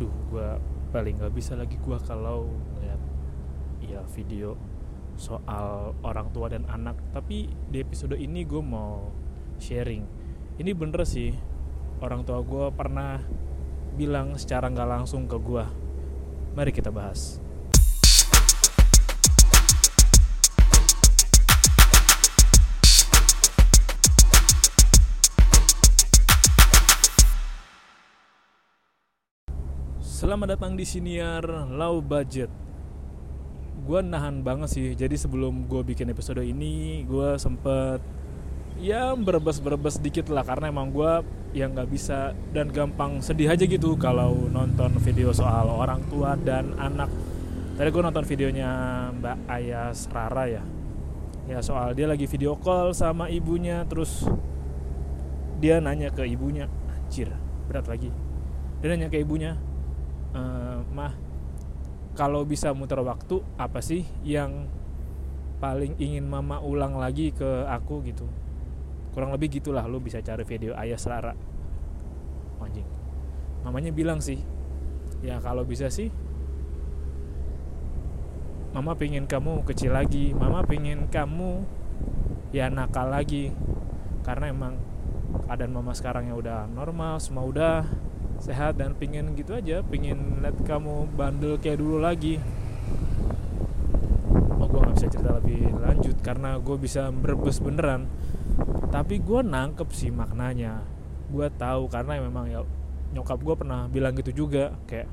aduh gue paling nggak bisa lagi gue kalau ngeliat ya video soal orang tua dan anak. Tapi di episode ini gue mau sharing. Ini bener sih orang tua gue pernah bilang secara nggak langsung ke gue mari kita bahas Selamat datang di siniar low budget. Gue nahan banget sih. Jadi sebelum gue bikin episode ini, gue sempet ya berbes-berbes dikit lah karena emang gue yang nggak bisa dan gampang sedih aja gitu kalau nonton video soal orang tua dan anak. Tadi gue nonton videonya Mbak Ayas Rara ya. Ya soal dia lagi video call sama ibunya terus dia nanya ke ibunya, anjir berat lagi. Dia nanya ke ibunya, uh, mah kalau bisa muter waktu apa sih yang paling ingin mama ulang lagi ke aku gitu? Kurang lebih gitulah lu bisa cari video ayah Selara anjing. Mamanya bilang sih ya kalau bisa sih mama pengen kamu kecil lagi mama pengen kamu ya nakal lagi. Karena emang keadaan mama sekarang yang udah normal semua udah sehat dan pingin gitu aja pingin lihat kamu bandel kayak dulu lagi. Oh gue nggak bisa cerita lebih lanjut karena gue bisa berbes beneran. Tapi gue nangkep sih maknanya. Gue tahu karena memang ya nyokap gue pernah bilang gitu juga kayak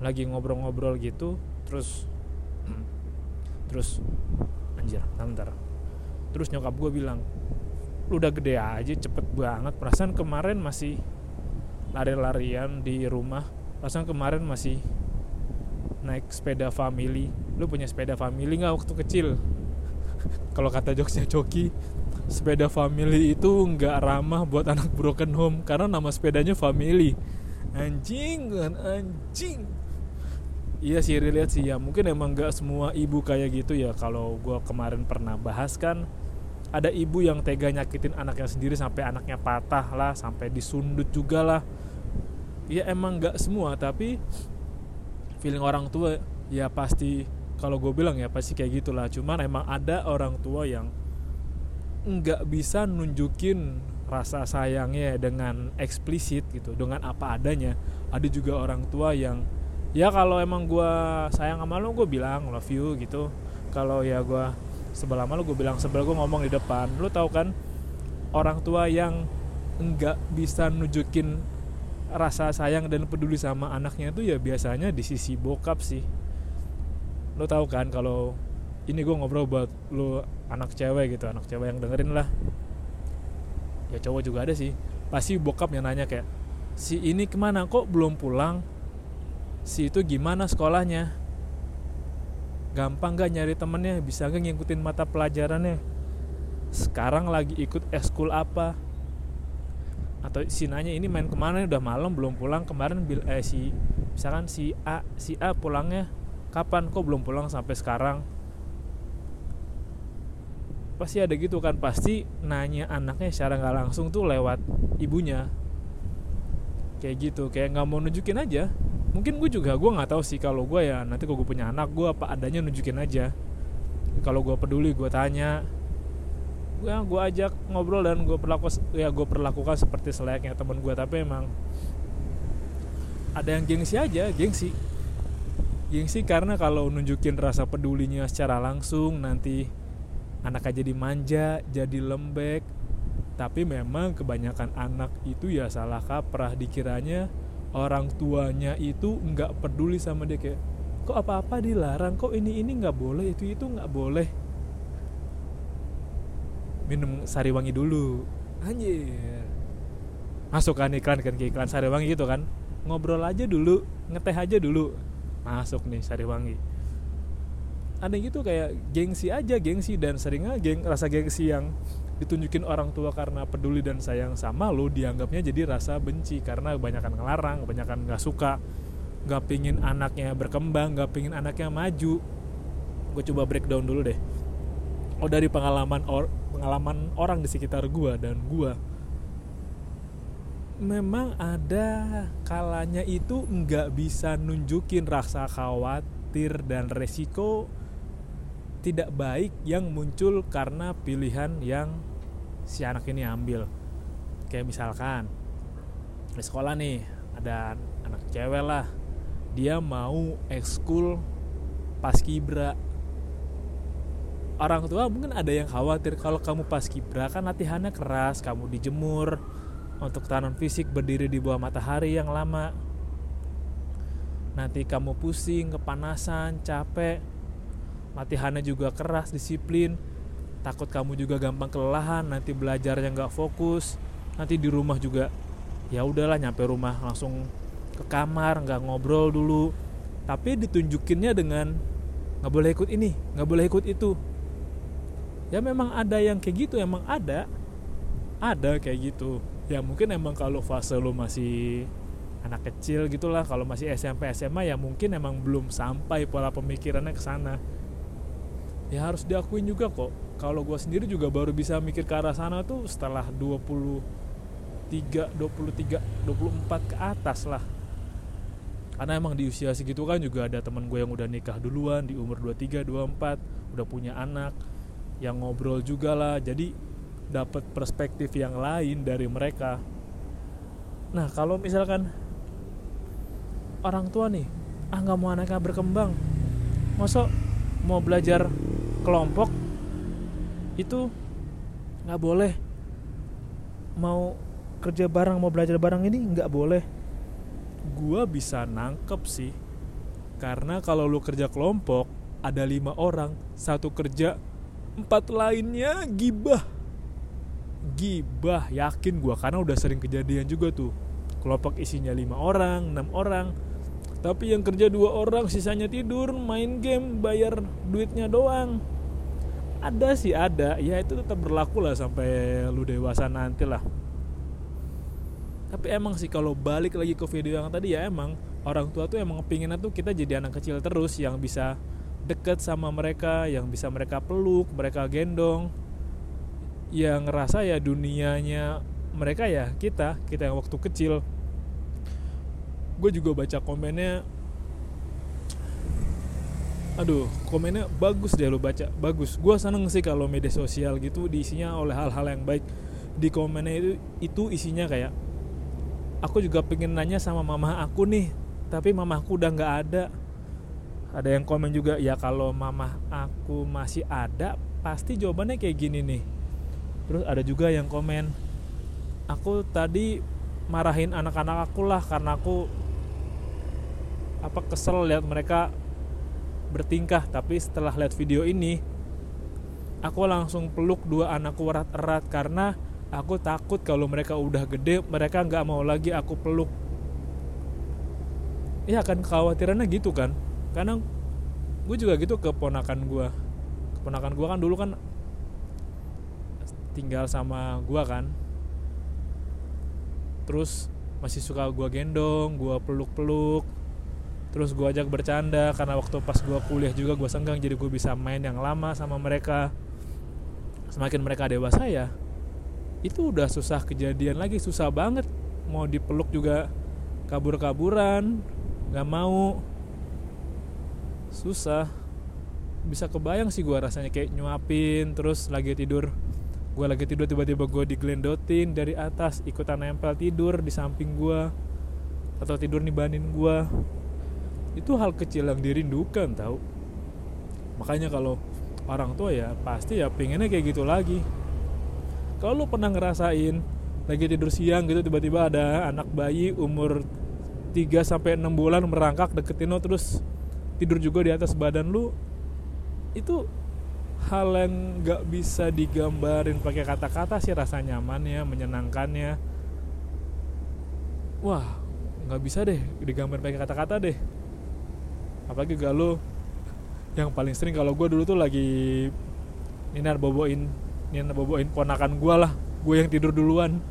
lagi ngobrol-ngobrol gitu terus terus anjir ntar terus nyokap gue bilang lu udah gede aja cepet banget. Perasaan kemarin masih lari-larian di rumah. Pasang kemarin masih naik sepeda family. Lu punya sepeda family nggak waktu kecil? Kalau kata jokesnya Coki sepeda family itu nggak ramah buat anak broken home karena nama sepedanya family. Anjing kan anjing. Iya sih relate sih ya. Mungkin emang nggak semua ibu kayak gitu ya. Kalau gue kemarin pernah bahas kan ada ibu yang tega nyakitin anaknya sendiri sampai anaknya patah lah sampai disundut juga lah. Ya emang nggak semua tapi feeling orang tua ya pasti kalau gue bilang ya pasti kayak gitulah. Cuman emang ada orang tua yang nggak bisa nunjukin rasa sayangnya dengan eksplisit gitu dengan apa adanya. Ada juga orang tua yang ya kalau emang gue sayang sama lo gue bilang love you gitu. Kalau ya gue sebelah malu gue bilang sebelah gue ngomong di depan. Lu tahu kan orang tua yang nggak bisa nunjukin rasa sayang dan peduli sama anaknya itu ya biasanya di sisi bokap sih. Lo tahu kan kalau ini gue ngobrol buat lo anak cewek gitu anak cewek yang dengerin lah. Ya cowok juga ada sih. Pasti bokap yang nanya kayak si ini ke mana? Kok belum pulang? Si itu gimana sekolahnya gampang gak nyari temennya? Bisa gak ngikutin mata pelajarannya? Sekarang lagi ikut eskul apa? Atau si nanya ini main ke mana? Udah malam belum pulang. Kemarin bil eh si misalkan si A si A pulangnya kapan? Kok belum pulang sampai sekarang? Pasti ada gitu kan? Pasti nanya anaknya secara nggak langsung tuh lewat ibunya. Kayak gitu. Kayak nggak mau nunjukin aja mungkin gue juga gue nggak tahu sih kalau gue ya nanti kalau gue punya anak gue apa adanya nunjukin aja. Kalau gue peduli gue tanya. Gue gue ajak ngobrol dan gue perlaku ya gue perlakukan seperti selayaknya teman gue tapi emang ada yang gengsi aja gengsi. Gengsi karena kalau nunjukin rasa pedulinya secara langsung nanti anak aja dimanja jadi lembek. Tapi memang kebanyakan anak itu ya salah kaprah dikiranya orang tuanya itu nggak peduli sama dia kayak kok apa-apa dilarang? Kok ini ini nggak boleh? Itu itu nggak boleh. Minum sari wangi dulu. Anjir. Masuk kan iklan kan ke iklan sari wangi gitu kan. Ngobrol aja dulu ngeteh aja dulu. Masuk nih sari wangi ada gitu kayak gengsi aja gengsi dan seringnya geng rasa gengsi yang ditunjukin orang tua karena peduli dan sayang sama lo dianggapnya jadi rasa benci. Karena kebanyakan ngelarang kebanyakan nggak suka. Nggak pingin anaknya berkembang nggak pingin anaknya maju. Gue coba breakdown dulu deh. Oh dari pengalaman or, pengalaman orang di sekitar gue dan gue memang ada kalanya itu nggak bisa nunjukin rasa khawatir dan resiko tidak baik yang muncul karena pilihan yang si anak ini ambil. Kayak misalkan di sekolah nih ada anak cewek lah. Dia mau ekskul pas kibra. Orang tua mungkin ada yang khawatir kalau kamu pas kibra kan latihannya keras kamu dijemur. Untuk tanam fisik berdiri di bawah matahari yang lama. Nanti kamu pusing kepanasan capek. Latihannya juga keras disiplin takut kamu juga gampang kelelahan nanti belajarnya nggak fokus nanti di rumah juga ya udahlah nyampe rumah langsung ke kamar nggak ngobrol dulu. Tapi ditunjukinnya dengan nggak boleh ikut ini nggak boleh ikut itu. Ya memang ada yang kayak gitu emang ada ada kayak gitu. Ya mungkin emang kalau fase lo masih anak kecil gitulah kalau masih SMP SMA ya mungkin emang belum sampai pola pemikirannya ke sana ya harus diakuin juga kok. Kalau gue sendiri juga baru bisa mikir ke arah sana tuh setelah 23 23 24 ke atas lah. Karena emang di usia segitu kan juga ada teman gue yang udah nikah duluan di umur 23 24 udah punya anak yang ngobrol juga lah. Jadi dapat perspektif yang lain dari mereka. Nah kalau misalkan orang tua nih ah nggak mau anaknya berkembang masa mau belajar kelompok itu nggak boleh. Mau kerja bareng mau belajar bareng ini nggak boleh. Gua bisa nangkep sih karena kalau lu kerja kelompok ada lima orang satu kerja empat lainnya gibah. Gibah yakin gua karena udah sering kejadian juga tuh. Kelompok isinya lima orang enam orang tapi yang kerja dua orang sisanya tidur main game bayar duitnya doang. Ada sih ada. Ya itu tetap berlaku lah sampai lu dewasa nanti lah. Tapi emang sih kalau balik lagi ke video yang tadi ya emang orang tua tuh emang pinginnya tuh kita jadi anak kecil terus yang bisa deket sama mereka yang bisa mereka peluk mereka gendong. Yang ngerasa ya dunianya mereka ya kita kita yang waktu kecil gue juga baca komennya. Aduh komennya bagus deh lo baca bagus. Gue seneng sih kalau media sosial gitu diisinya oleh hal-hal yang baik. Di komennya itu itu isinya kayak aku juga pengen nanya sama mama aku nih tapi mamaku udah nggak ada. Ada yang komen juga ya kalau mama aku masih ada pasti jawabannya kayak gini nih. Terus ada juga yang komen aku tadi marahin anak-anak aku lah karena aku apa kesel lihat mereka bertingkah. Tapi setelah lihat video ini aku langsung peluk dua anakku erat-erat karena aku takut kalau mereka udah gede mereka nggak mau lagi aku peluk. Ya kan kekhawatirannya gitu kan. Karena gue juga gitu ke ponakan gue keponakan gue kan dulu kan tinggal sama gue kan. Terus masih suka gue gendong gue peluk-peluk terus gue ajak bercanda karena waktu pas gue kuliah juga gue senggang jadi gue bisa main yang lama sama mereka. Semakin mereka dewasa ya itu udah susah kejadian lagi susah banget. Mau dipeluk juga kabur-kaburan nggak mau. Susah. Bisa kebayang sih gue rasanya kayak nyuapin terus lagi tidur. Gue lagi tidur tiba-tiba gue diglendotin dari atas ikutan nempel tidur di samping gue atau tidur nibanin gue itu hal kecil yang dirindukan tahu. Makanya kalau orang tua ya pasti ya pengennya kayak gitu lagi. Kalau lu pernah ngerasain lagi tidur siang gitu tiba-tiba ada anak bayi umur 3 sampai 6 bulan merangkak deketin lo terus tidur juga di atas badan lu itu hal yang nggak bisa digambarin. Pakai kata-kata sih rasa nyamannya menyenangkannya. Wah nggak bisa deh digambarin pakai kata-kata deh apalagi galuh. Yang paling sering kalau gue dulu tuh lagi ninar boboin ninar boboin ponakan gue lah. Gue yang tidur duluan.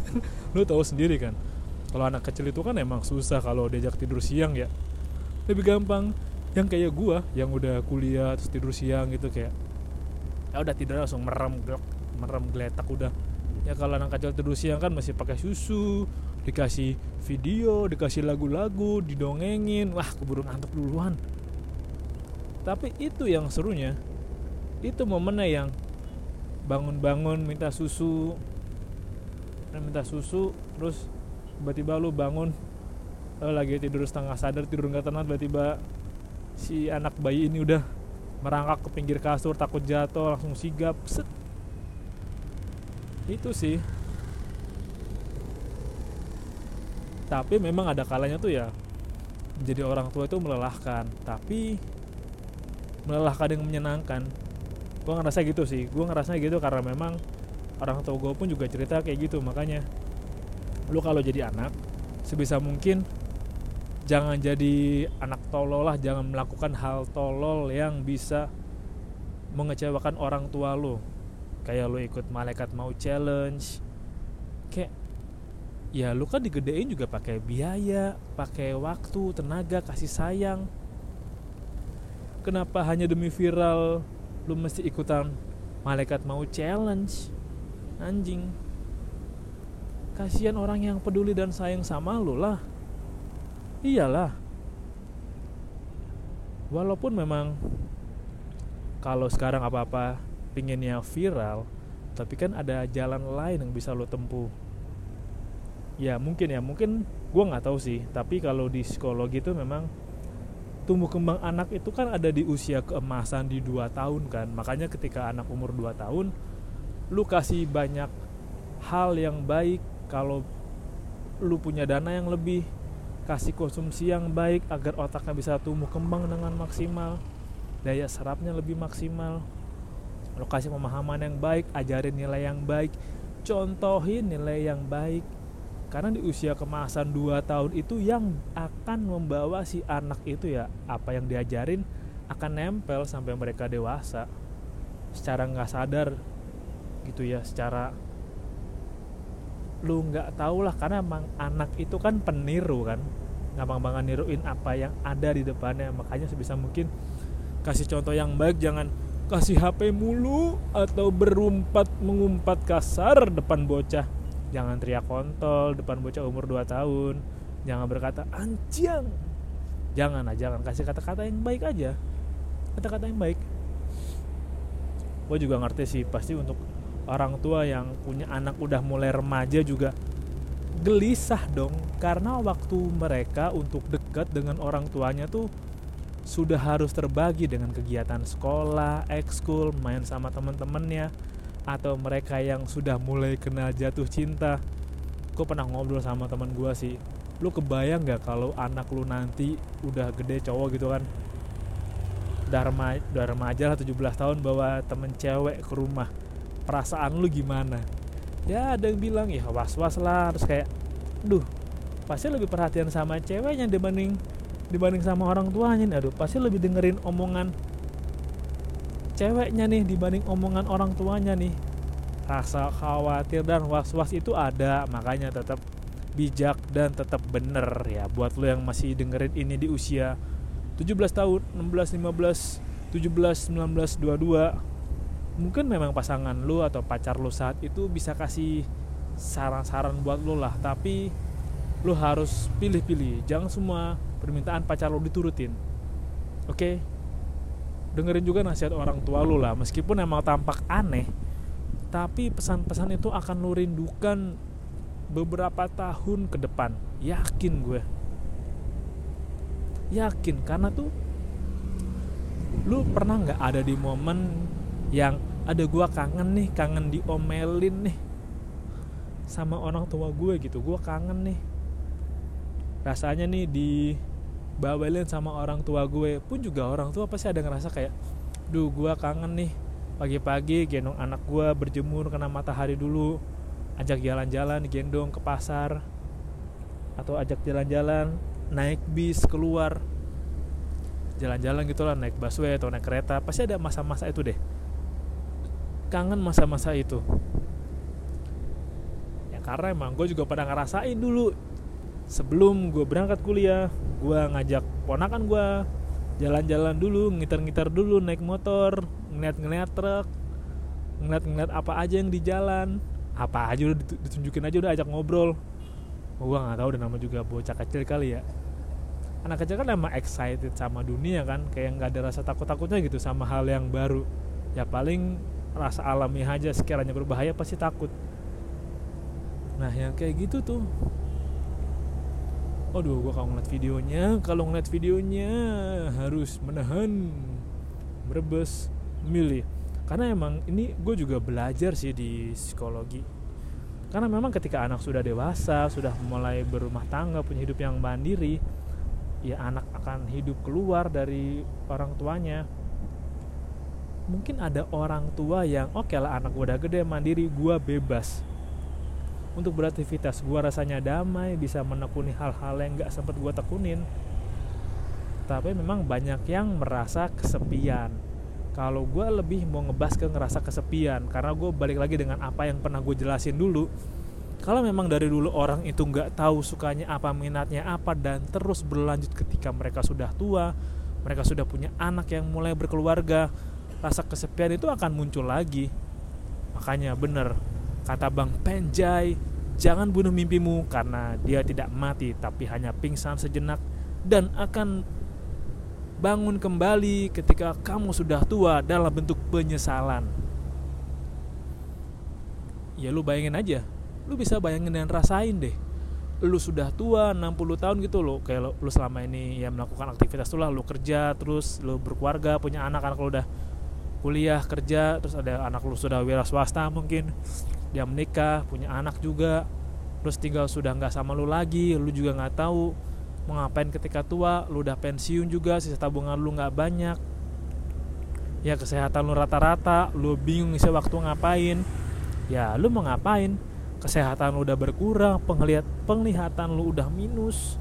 Lu tahu sendiri kan kalau anak kecil itu kan emang susah kalau diajak tidur siang ya. Lebih gampang. Yang kayak gue yang udah kuliah terus tidur siang gitu kayak ya udah tidur langsung merem merem geletak udah. Ya kalau anak kecil tidur siang kan masih pakai susu dikasih video dikasih lagu-lagu didongengin. Wah keburu ngantuk duluan. Tapi itu yang serunya. Itu momennya yang bangun-bangun minta susu. Minta susu terus tiba-tiba lu bangun lo lagi tidur setengah sadar tidur nggak tenang tiba-tiba si anak bayi ini udah merangkak ke pinggir kasur takut jatuh langsung sigap set. Itu sih tapi memang ada kalanya tuh ya menjadi orang tua itu melelahkan. Tapi melelahkan yang menyenangkan. Gue ngerasa gitu sih. Gue ngerasa gitu karena memang orang tua gue pun juga cerita kayak gitu. Makanya lu kalau jadi anak sebisa mungkin jangan jadi anak tolol lah. Jangan melakukan hal tolol yang bisa mengecewakan orang tua lu. Kayak lu ikut malaikat mau challenge. Kayak ya lu kan digedein juga pakai biaya pakai waktu tenaga kasih sayang. Kenapa hanya demi viral lu mesti ikutan malaikat mau challenge? Anjing. Kasihan orang yang peduli dan sayang sama lu lah. Iyalah. Walaupun memang kalau sekarang apa-apa pinginnya viral tapi kan ada jalan lain yang bisa lo tempuh ya mungkin ya. Mungkin gue nggak tahu sih. Tapi kalau di psikologi itu memang tumbuh kembang anak itu kan ada di usia keemasan di 2 tahun kan. Makanya ketika anak umur 2 tahun lu kasih banyak hal yang baik. Kalau lu punya dana yang lebih kasih konsumsi yang baik agar otaknya bisa tumbuh kembang dengan maksimal. Daya serapnya lebih maksimal. Lo kasih pemahaman yang baik ajarin nilai yang baik. Contohin nilai yang baik karena di usia kemasan 2 tahun itu yang akan membawa si anak itu ya apa yang diajarin akan nempel sampai mereka dewasa. Secara nggak sadar gitu ya secara lu nggak tau lah karena emang anak itu kan peniru kan. Gampang banget niruin apa yang ada di depannya. Makanya sebisa mungkin kasih contoh yang baik jangan kasih HP mulu atau berumpat mengumpat kasar depan bocah jangan teriak kontol depan bocah umur 2 tahun. Jangan berkata anjing. Jangan lah jangan. Kasih kata-kata yang baik aja. Kata-kata yang baik. Gue juga ngerti sih pasti untuk orang tua yang punya anak udah mulai remaja juga gelisah dong. Karena waktu mereka untuk dekat dengan orang tuanya tuh sudah harus terbagi dengan kegiatan sekolah, ekskul, main sama temen-temennya, atau mereka yang sudah mulai kenal jatuh cinta. Gue pernah ngobrol sama teman gue sih, lu kebayang gak kalau anak lu nanti udah gede cowok gitu kan, remaja, udah remaja lah 17 tahun bawa temen cewek ke rumah, perasaan lu gimana? Ya ada yang bilang ya was-was lah, terus kayak, duh pasti lebih perhatian sama ceweknya dibanding dibanding sama orang tuanya aduh pasti lebih dengerin omongan ceweknya nih dibanding omongan orang tuanya nih. Rasa khawatir dan was-was itu ada makanya tetap bijak dan tetap bener ya. Buat lo yang masih dengerin ini di usia 17 tahun 16 15 17 19 22 mungkin memang pasangan lo atau pacar lo saat itu bisa kasih saran-saran buat lo lah. Tapi lo harus pilih-pilih jangan semua permintaan pacar lo diturutin. Oke? okay? Dengerin juga nasihat orang tua lo lah. Meskipun emang tampak aneh tapi pesan-pesan itu akan lo rindukan beberapa tahun ke depan. Yakin gue. Yakin karena tuh lu pernah nggak ada di momen yang ada gue kangen nih kangen diomelin nih sama orang tua gue gitu. Gue kangen nih. Rasanya nih di bawelin sama orang tua gue pun juga orang tua pasti ada ngerasa kayak duh gue kangen nih pagi-pagi gendong anak gue berjemur kena matahari dulu ajak jalan-jalan gendong ke pasar atau ajak jalan-jalan naik bis keluar. Jalan-jalan gitu lah naik busway atau naik kereta pasti ada masa-masa itu deh. Kangen masa-masa itu. Ya karena emang gue juga pada ngerasain dulu sebelum gue berangkat kuliah gue ngajak ponakan gue jalan-jalan dulu ngiter-ngiter dulu naik motor ngeliat-ngeliat truk ngeliat-ngeliat apa aja yang di jalan. Apa aja udah ditunjukin aja udah ajak ngobrol. Oh, gua nggak tahu udah nama juga bocah kecil kali ya. Anak kecil kan emang excited sama dunia kan kayak nggak ada rasa takut takutnya gitu sama hal yang baru. Ya paling rasa alami aja sekiranya berbahaya pasti takut. Nah yang kayak gitu tuh Aduh, gua kalau ngeliat videonya, kalau ngeliat videonya harus menahan, merebes, milih. Karena emang ini gue juga belajar sih di psikologi. Karena memang ketika anak sudah dewasa sudah mulai berumah tangga punya hidup yang mandiri ya anak akan hidup keluar dari orang tuanya. Mungkin ada orang tua yang oke okay lah anak gue udah gede mandiri gue bebas untuk beraktivitas gue rasanya damai bisa menekuni hal-hal yang gak sempat gue tekunin. Tapi memang banyak yang merasa kesepian. Kalau gue lebih mau ngebahas ke ngerasa kesepian karena gue balik lagi dengan apa yang pernah gue jelasin dulu. Kalau memang dari dulu orang itu nggak tahu sukanya apa minatnya apa dan terus berlanjut ketika mereka sudah tua mereka sudah punya anak yang mulai berkeluarga rasa kesepian itu akan muncul lagi. Makanya bener kata bang Penjai jangan bunuh mimpimu karena dia tidak mati tapi hanya pingsan sejenak dan akan bangun kembali ketika kamu sudah tua dalam bentuk penyesalan. Ya lu bayangin aja, lu bisa bayangin dan rasain deh. Lu sudah tua 60 tahun gitu loh, kayak lu, lu selama ini ya melakukan aktivitas tuh lah, lu kerja, terus lu berkeluarga, punya anak, anak lu udah kuliah, kerja, terus ada anak lu sudah wira swasta mungkin, dia menikah, punya anak juga, terus tinggal sudah nggak sama lu lagi, lu juga nggak tahu mau ngapain ketika tua lu udah pensiun juga sisa tabungan lu nggak banyak. Ya kesehatan lu rata-rata lu bingung isi waktu ngapain. Ya lu mau ngapain? Kesehatan lu udah berkurang penglihat penglihatan lu udah minus.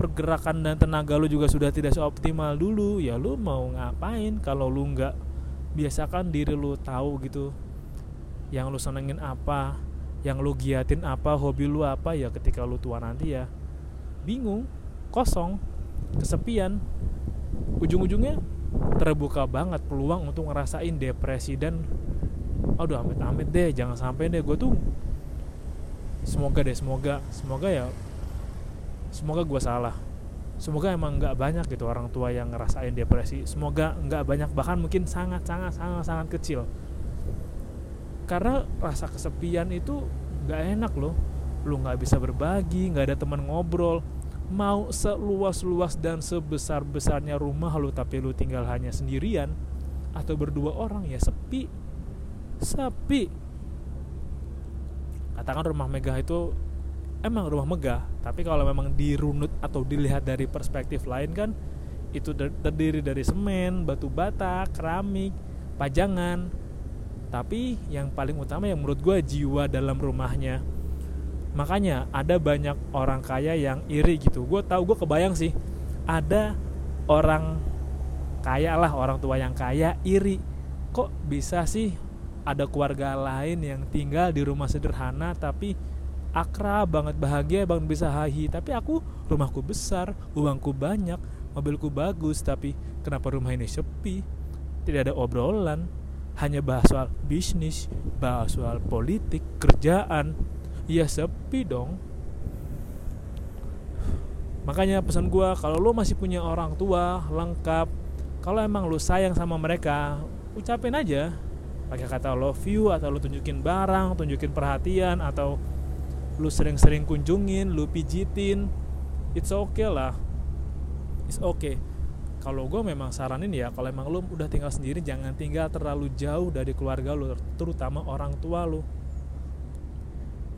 Pergerakan dan tenaga lu juga sudah tidak seoptimal dulu. Ya lu mau ngapain kalau lu nggak biasakan diri lu tahu gitu yang lu senengin apa yang lu giatin apa hobi lu apa ya ketika lu tua nanti ya bingung kosong kesepian. Ujung-ujungnya terbuka banget peluang untuk ngerasain depresi dan aduh amit-amit deh jangan sampai deh. Gue tuh semoga deh semoga semoga ya semoga gue salah. Semoga emang nggak banyak gitu orang tua yang ngerasain depresi. Semoga nggak banyak bahkan mungkin sangat sangat sangat sangat kecil karena rasa kesepian itu nggak enak loh. Lu nggak bisa berbagi nggak ada teman ngobrol. Mau seluas-luas dan sebesar-besarnya rumah lu tapi lu tinggal hanya sendirian atau berdua orang ya sepi. Sepi. Katakan rumah megah itu emang rumah megah tapi kalau memang dirunut atau dilihat dari perspektif lain kan itu terdiri dari semen, batu bata, keramik, pajangan tapi yang paling utama yang menurut gue jiwa dalam rumahnya. Makanya ada banyak orang kaya yang iri gitu. Gue tahu gue kebayang sih. Ada orang kaya lah orang tua yang kaya iri. Kok bisa sih ada keluarga lain yang tinggal di rumah sederhana tapi akrab banget bahagia bang bisa hahi? Tapi aku rumahku besar uangku banyak mobilku bagus tapi kenapa rumah ini sepi? Tidak ada obrolan hanya bahas soal bisnis bahas soal politik kerjaan. Ya sepi dong. Makanya pesan gue kalau lo masih punya orang tua lengkap kalau emang lo sayang sama mereka ucapin aja. Pakai kata love you atau lo tunjukin barang tunjukin perhatian atau lo sering-sering kunjungin lo pijitin. It's okay lah. It's okay kalau gue memang saranin ya kalau emang lo udah tinggal sendiri jangan tinggal terlalu jauh dari keluarga lo terutama orang tua lo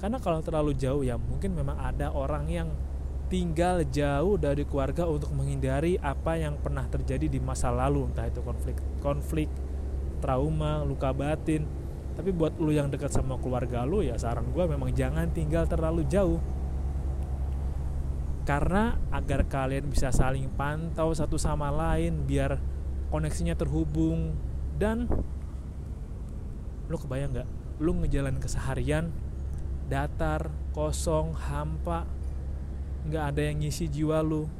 karena kalau terlalu jauh ya mungkin memang ada orang yang tinggal jauh dari keluarga untuk menghindari apa yang pernah terjadi di masa lalu. Entah itu konflik konflik trauma luka batin. Tapi buat lu yang dekat sama keluarga lu ya saran gue memang jangan tinggal terlalu jauh karena agar kalian bisa saling pantau satu sama lain biar koneksinya terhubung. Dan lu kebayang nggak? Lu ngejalan keseharian datar kosong hampa nggak ada yang ngisi jiwa lu.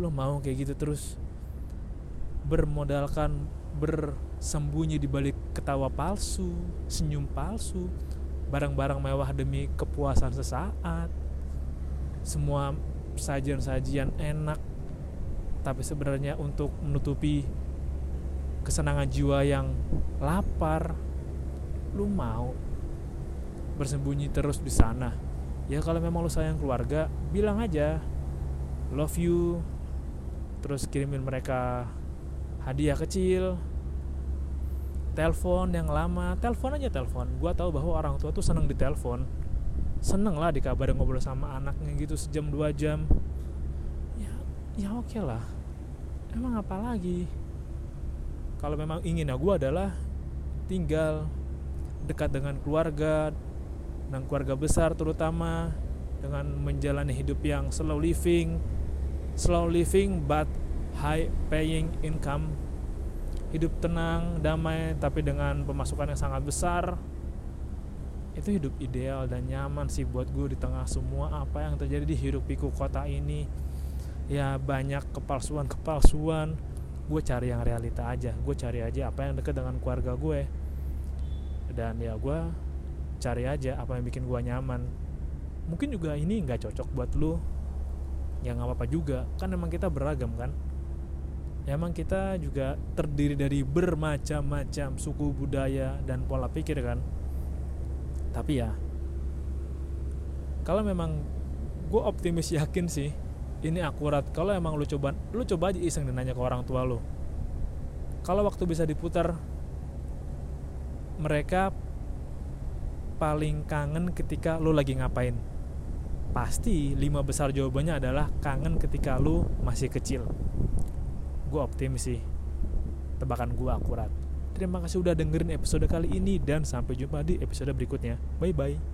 Lu mau kayak gitu terus? Bermodalkan bersembunyi di balik ketawa palsu senyum palsu barang-barang mewah demi kepuasan sesaat. Semua sajian-sajian enak tapi sebenarnya untuk menutupi kesenangan jiwa yang lapar lu mau bersembunyi terus di sana? Ya kalau memang lu sayang keluarga bilang aja love you. Terus kirimin mereka hadiah kecil telepon yang lama telepon aja telepon gue tahu bahwa orang tua tuh seneng di telepon seneng lah dikabarin ngobrol sama anaknya gitu sejam dua jam. Ya ya oke okay lah. Emang apa lagi? Kalau memang ingin ya gue adalah tinggal dekat dengan keluarga dan keluarga besar terutama dengan menjalani hidup yang slow living slow living but high paying income. Hidup tenang, damai, tapi dengan pemasukan yang sangat besar. Itu hidup ideal dan nyaman sih buat gue di tengah semua apa yang terjadi di hidup piku kota ini. Ya banyak kepalsuan-kepalsuan. Gue cari yang realita aja. Gue cari aja apa yang dekat dengan keluarga gue. Dan ya gue cari aja apa yang bikin gue nyaman. Mungkin juga ini nggak cocok buat lu. Ya nggak apa-apa juga. Kan emang kita beragam kan emang kita juga terdiri dari bermacam-macam suku budaya dan pola pikir kan tapi ya kalau memang gue optimis yakin sih ini akurat. Kalau emang lu coba lu coba aja iseng dan nanya ke orang tua lu. Kalau waktu bisa diputar mereka paling kangen ketika lu lagi ngapain? Pasti lima besar jawabannya adalah kangen ketika lu masih kecil. Gue optimis sih tebakan gue akurat terima kasih udah dengerin episode kali ini dan sampai jumpa di episode berikutnya. Bye bye